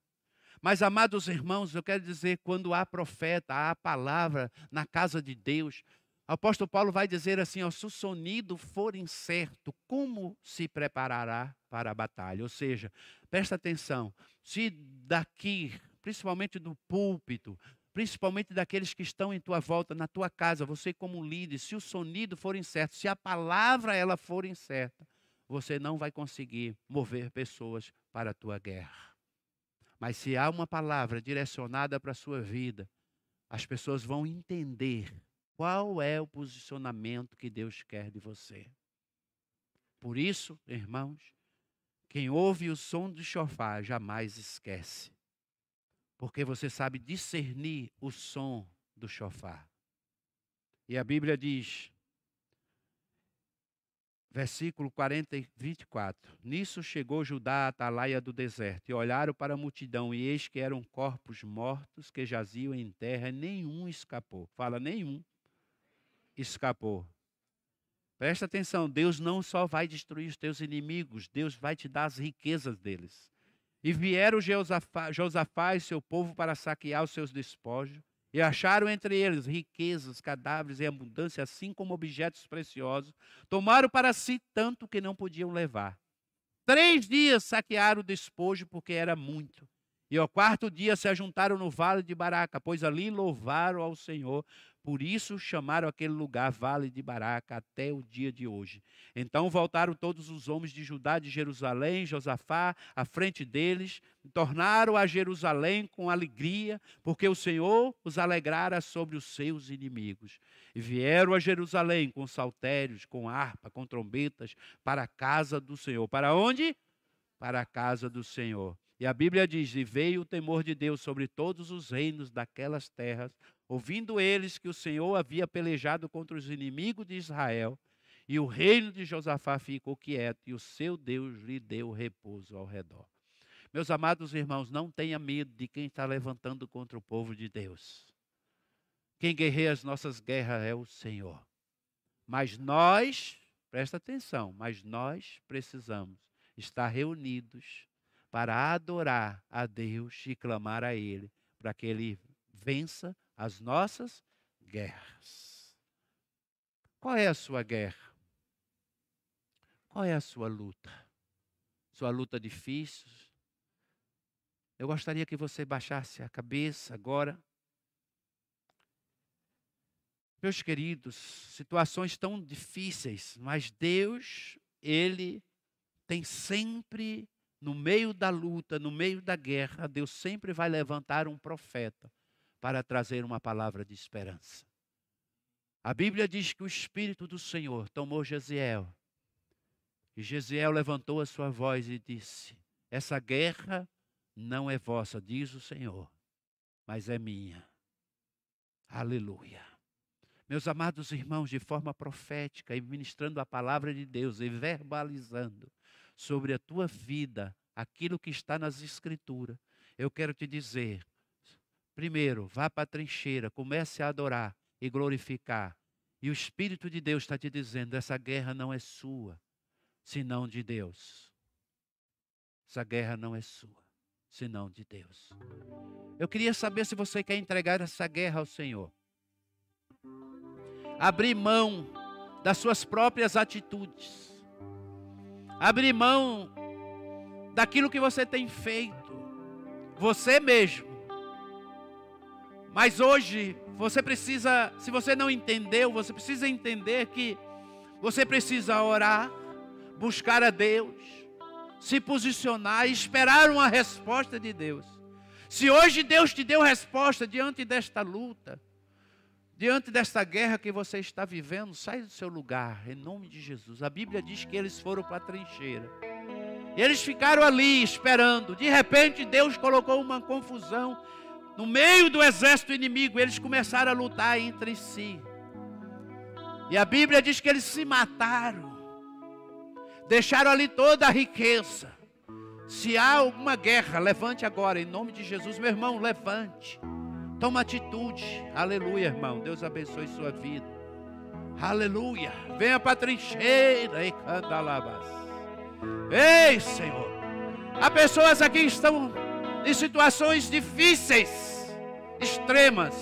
Mas, amados irmãos, eu quero dizer, quando há profeta, há palavra na casa de Deus, o apóstolo Paulo vai dizer assim: ó, se o sonido for incerto, como se preparará para a batalha? Ou seja, presta atenção, se daqui, principalmente do púlpito, principalmente daqueles que estão em tua volta, na tua casa, você como líder, se o sonido for incerto, se a palavra ela for incerta, você não vai conseguir mover pessoas para a tua guerra. Mas se há uma palavra direcionada para a sua vida, as pessoas vão entender qual é o posicionamento que Deus quer de você. Por isso, irmãos, quem ouve o som do chofar jamais esquece. Porque você sabe discernir o som do chofar. E a Bíblia diz: Versículo 40 e 24. Nisso chegou Judá à atalaia do deserto, e olharam para a multidão, e eis que eram corpos mortos que jaziam em terra, e nenhum escapou. Fala, nenhum escapou. Presta atenção, Deus não só vai destruir os teus inimigos, Deus vai te dar as riquezas deles. E vieram Josafá, Josafá e seu povo para saquear os seus despojos, e acharam entre eles riquezas, cadáveres em abundância, assim como objetos preciosos. Tomaram para si tanto que não podiam levar. Três dias saquearam o despojo, porque era muito. E ao quarto dia se ajuntaram no vale de Baraca, pois ali louvaram ao Senhor, por isso chamaram aquele lugar Vale de Baraca até o dia de hoje. Então voltaram todos os homens de Judá, de Jerusalém, Josafá, à frente deles, tornaram a Jerusalém com alegria, porque o Senhor os alegrara sobre os seus inimigos. E vieram a Jerusalém com saltérios, com harpa, com trombetas, para a casa do Senhor. Para onde? Para a casa do Senhor. E a Bíblia diz: E veio o temor de Deus sobre todos os reinos daquelas terras, ouvindo eles que o Senhor havia pelejado contra os inimigos de Israel, e o reino de Josafá ficou quieto, e o seu Deus lhe deu repouso ao redor. Meus amados irmãos, não tenha medo de quem está levantando contra o povo de Deus. Quem guerreia as nossas guerras é o Senhor. Mas nós, presta atenção, mas nós precisamos estar reunidos para adorar a Deus e clamar a Ele, para que Ele vença as nossas guerras. Qual é a sua guerra? Qual é a sua luta? Sua luta difícil? Eu gostaria que você baixasse a cabeça agora. Meus queridos, situações tão difíceis, mas Deus, Ele tem sempre, no meio da luta, no meio da guerra, Deus sempre vai levantar um profeta para trazer uma palavra de esperança. A Bíblia diz que o Espírito do Senhor tomou Jesiel. E Jesiel levantou a sua voz e disse: Essa guerra não é vossa, diz o Senhor, mas é minha. Aleluia. Meus amados irmãos, de forma profética e ministrando a palavra de Deus e verbalizando sobre a tua vida aquilo que está nas Escrituras, eu quero te dizer: primeiro, vá para a trincheira, comece a adorar e glorificar. E o Espírito de Deus está te dizendo: essa guerra não é sua, senão de Deus. Essa guerra não é sua, senão de Deus. Eu queria saber se você quer entregar essa guerra ao Senhor. Abrir mão das suas próprias atitudes. Abrir mão daquilo que você tem feito. Você mesmo. Mas hoje você precisa, se você não entendeu, você precisa entender que você precisa orar, buscar a Deus, se posicionar e esperar uma resposta de Deus. Se hoje Deus te deu resposta diante desta luta, diante desta guerra que você está vivendo, sai do seu lugar, em nome de Jesus. A Bíblia diz que eles foram para a trincheira. E eles ficaram ali esperando. De repente, Deus colocou uma confusão no meio do exército inimigo, eles começaram a lutar entre si. E a Bíblia diz que eles se mataram. Deixaram ali toda a riqueza. Se há alguma guerra, levante agora, em nome de Jesus, meu irmão, levante. Toma atitude. Aleluia, irmão. Deus abençoe sua vida. Aleluia. Venha para a trincheira e canta alabas. Ei, Senhor. Há pessoas aqui que estão em situações difíceis, extremas.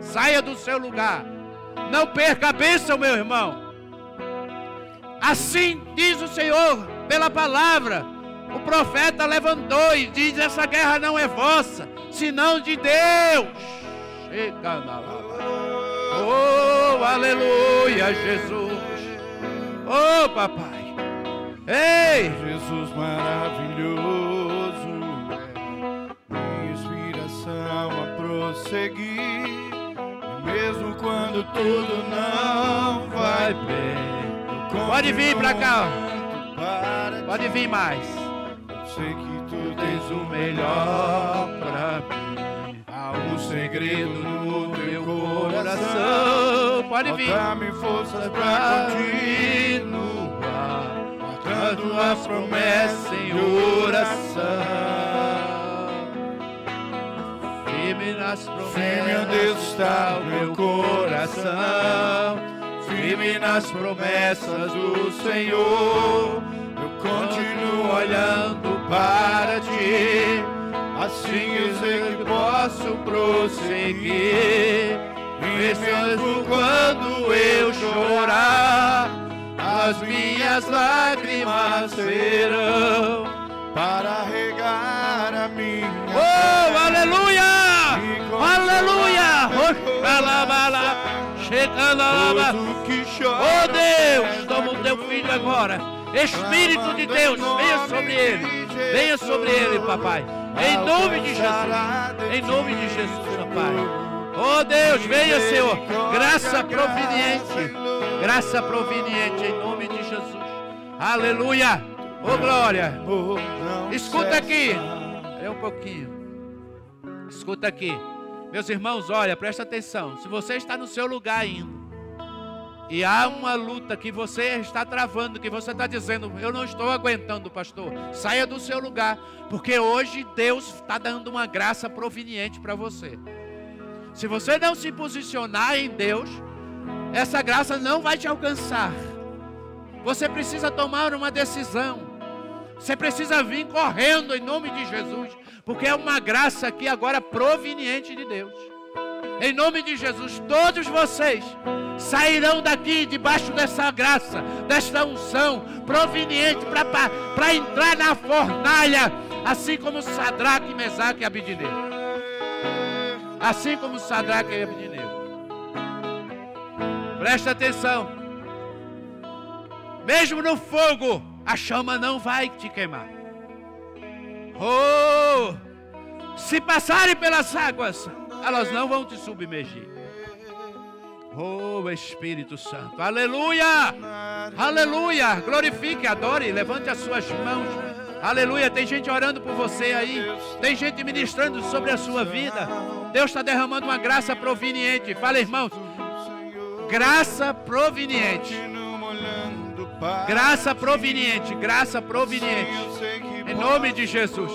Saia do seu lugar. Não perca a bênção, meu irmão. Assim diz o Senhor pela palavra. O profeta levantou e diz: Essa guerra não é vossa, senão de Deus. Oh, aleluia, Jesus. Oh, papai. Ei, Jesus maravilhoso. prosseguir, mesmo quando tudo não vai bem. Pode vir para cá. Pode vir mais. Sei que tu tens o melhor para mim. Há um segredo no meu coração. Pode vir. Dá-me forças para continuar. Matando as promessas em oração. Firme nas promessas. Firme onde está o meu coração. Firme nas promessas do Senhor. Continuo olhando para ti. Assim eu sei que posso prosseguir. Mesmo quando eu chorar, as minhas lágrimas serão para regar a minha. Oh, aleluia! Aleluia! Oh Deus, toma o teu filho agora. Espírito de Deus, venha sobre ele. Venha sobre ele, papai. Em nome de Jesus. Em nome de Jesus, papai. Oh Deus, venha, Senhor. Graça proveniente. Graça proveniente em nome de Jesus. Aleluia. Oh glória. Escuta aqui. É um pouquinho. Escuta aqui. Meus irmãos, olha, presta atenção. Se você está no seu lugar ainda, e há uma luta que você está travando, que você está dizendo, eu não estou aguentando, pastor, saia do seu lugar, porque hoje Deus está dando uma graça proveniente para você. Se você não se posicionar em Deus, essa graça não vai te alcançar. Você precisa tomar uma decisão. Você precisa vir correndo em nome de Jesus porque é uma graça aqui agora proveniente de Deus. Em nome de Jesus, todos vocês sairão daqui debaixo dessa graça, desta unção proveniente para entrar na fornalha, assim como Sadraque, Mesaque e Abidineu. Assim como Sadraque e Abidineu. Presta atenção. Mesmo no fogo, a chama não vai te queimar. Oh! Se passarem pelas águas, elas não vão te submergir. Oh Espírito Santo, aleluia! Aleluia! Glorifique, adore, levante as suas mãos. Aleluia! Tem gente orando por você aí, tem gente ministrando sobre a sua vida. Deus está derramando uma graça proveniente. Fala, irmãos, graça proveniente. Graça proveniente, graça proveniente. Em nome de Jesus.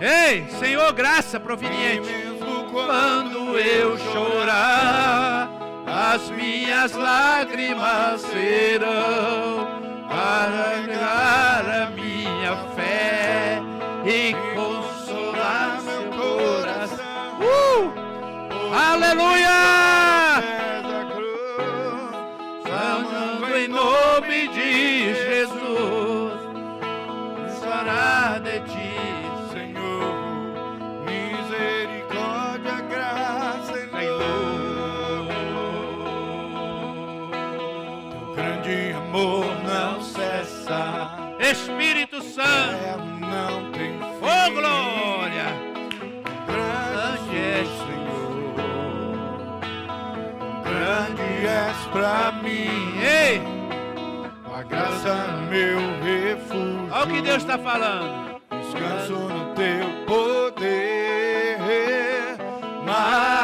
Ei, Senhor, graça proveniente. Quando eu chorar, as minhas lágrimas serão para a minha fé e consolar meu coração. Uh! Aleluia! Santo, É, não tem fim. oh glória! Grande és, Senhor. Grande és pra mim. Ei, A graça, meu refúgio. olha o que Deus está falando. Descanso no teu poder, maravilhoso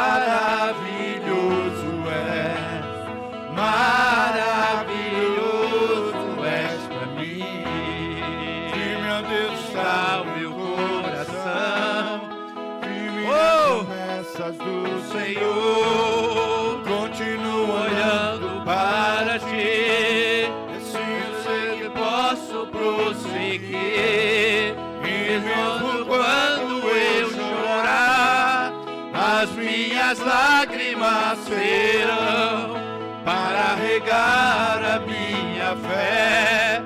do Senhor. Continuo olhando para ti, eu sei que posso prosseguir. Mesmo quando eu chorar, as minhas lágrimas serão para regar a minha fé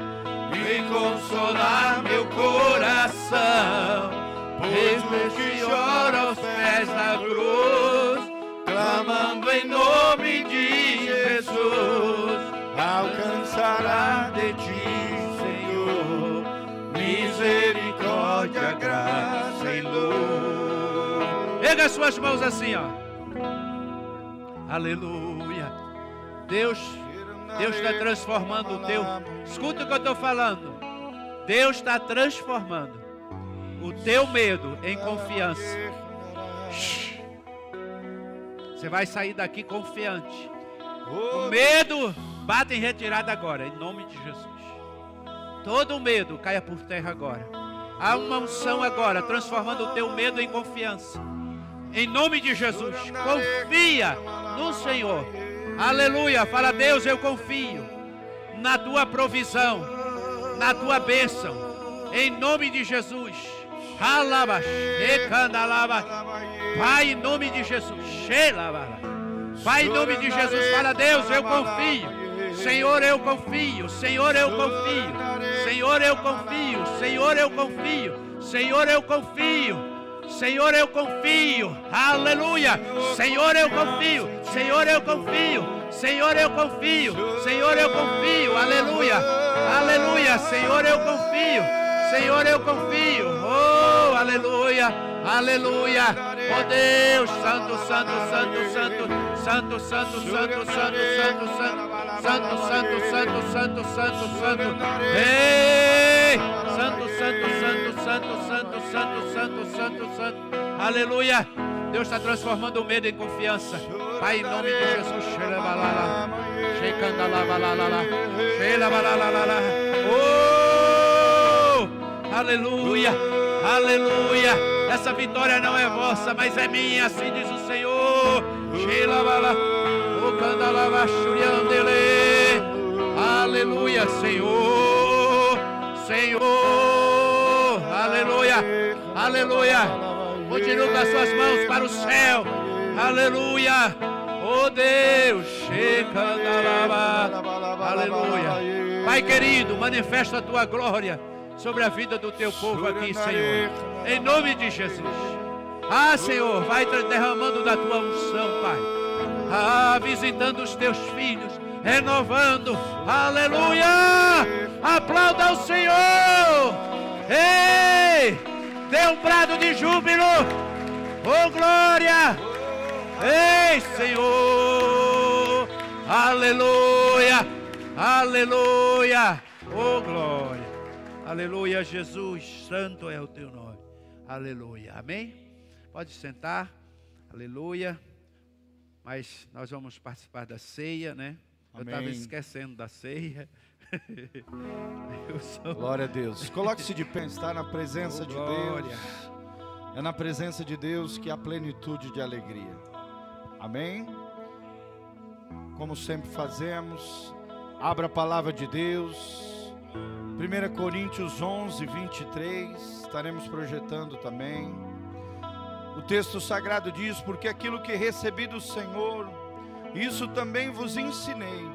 e consolar meu coração. Erga as suas mãos assim, ó. Aleluia. Deus, Deus está transformando o teu. Escuta o que eu estou falando. Deus está transformando o teu medo em confiança. Você vai sair daqui confiante. O medo bate em retirada agora, em nome de Jesus. Todo o medo caia por terra agora. Há uma unção agora, transformando o teu medo em confiança. Em nome de Jesus, confia no Senhor. Aleluia. Fala, Deus, eu confio na tua provisão, na tua bênção. Em nome de Jesus. Pai, em nome de Jesus. Pai, em nome de Jesus. Fala, Deus, eu confio. Senhor, eu confio. Senhor, eu confio. Senhor, eu confio. Senhor, eu confio. Senhor, eu confio. Senhor, eu confio. Aleluia. Senhor, eu confio. Senhor, eu confio. Senhor, eu confio. Senhor, eu confio. Aleluia. Aleluia. Senhor, eu confio. Senhor, eu confio. Oh, aleluia. Aleluia. Oh Deus, santo, santo, santo, santo. Santo, santo, santo, santo, santo, santo. Santo, santo, santo, santo, santo, santo. Santo, santo, santo, santo, santo, santo, santo, santo, santo. Aleluia. Deus está transformando o medo em confiança. Pai, em nome de Jesus. Xelabalala. Xecandalabalala. Xelabalalala. Oh! Aleluia. Aleluia. Essa vitória não é vossa, mas é minha, assim diz o Senhor. Aleluia, Senhor. Senhor. Aleluia. Aleluia. Continue com as suas mãos para o céu. Aleluia. Oh Deus. Aleluia. Pai querido, manifesta a tua glória sobre a vida do teu povo aqui, Senhor. Em nome de Jesus. Ah, Senhor, vai derramando da tua unção, Pai. Ah, visitando os teus filhos, renovando. Aleluia! Aplauda o Senhor! Ei! Dê um brado de júbilo! Oh, glória! Ei, Senhor! Aleluia! Aleluia! Oh, glória! Aleluia, Jesus, santo é o teu nome. Aleluia. Amém? Pode sentar. Aleluia. Mas nós vamos participar da ceia, né? Eu estava Amém. esquecendo da ceia. [LAUGHS] Sou- Glória a Deus. Coloque-se de pé, está na presença Oh, de glória. Deus. É na presença de Deus que há plenitude de alegria. Amém? Como sempre fazemos, abra a palavra de Deus. 1 Coríntios 11, 23. Estaremos projetando também. O texto sagrado diz: Porque aquilo que recebi do Senhor, isso também vos ensinei,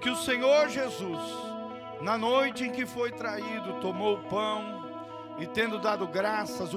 que o Senhor Jesus, na noite em que foi traído, tomou o pão e, tendo dado graças, o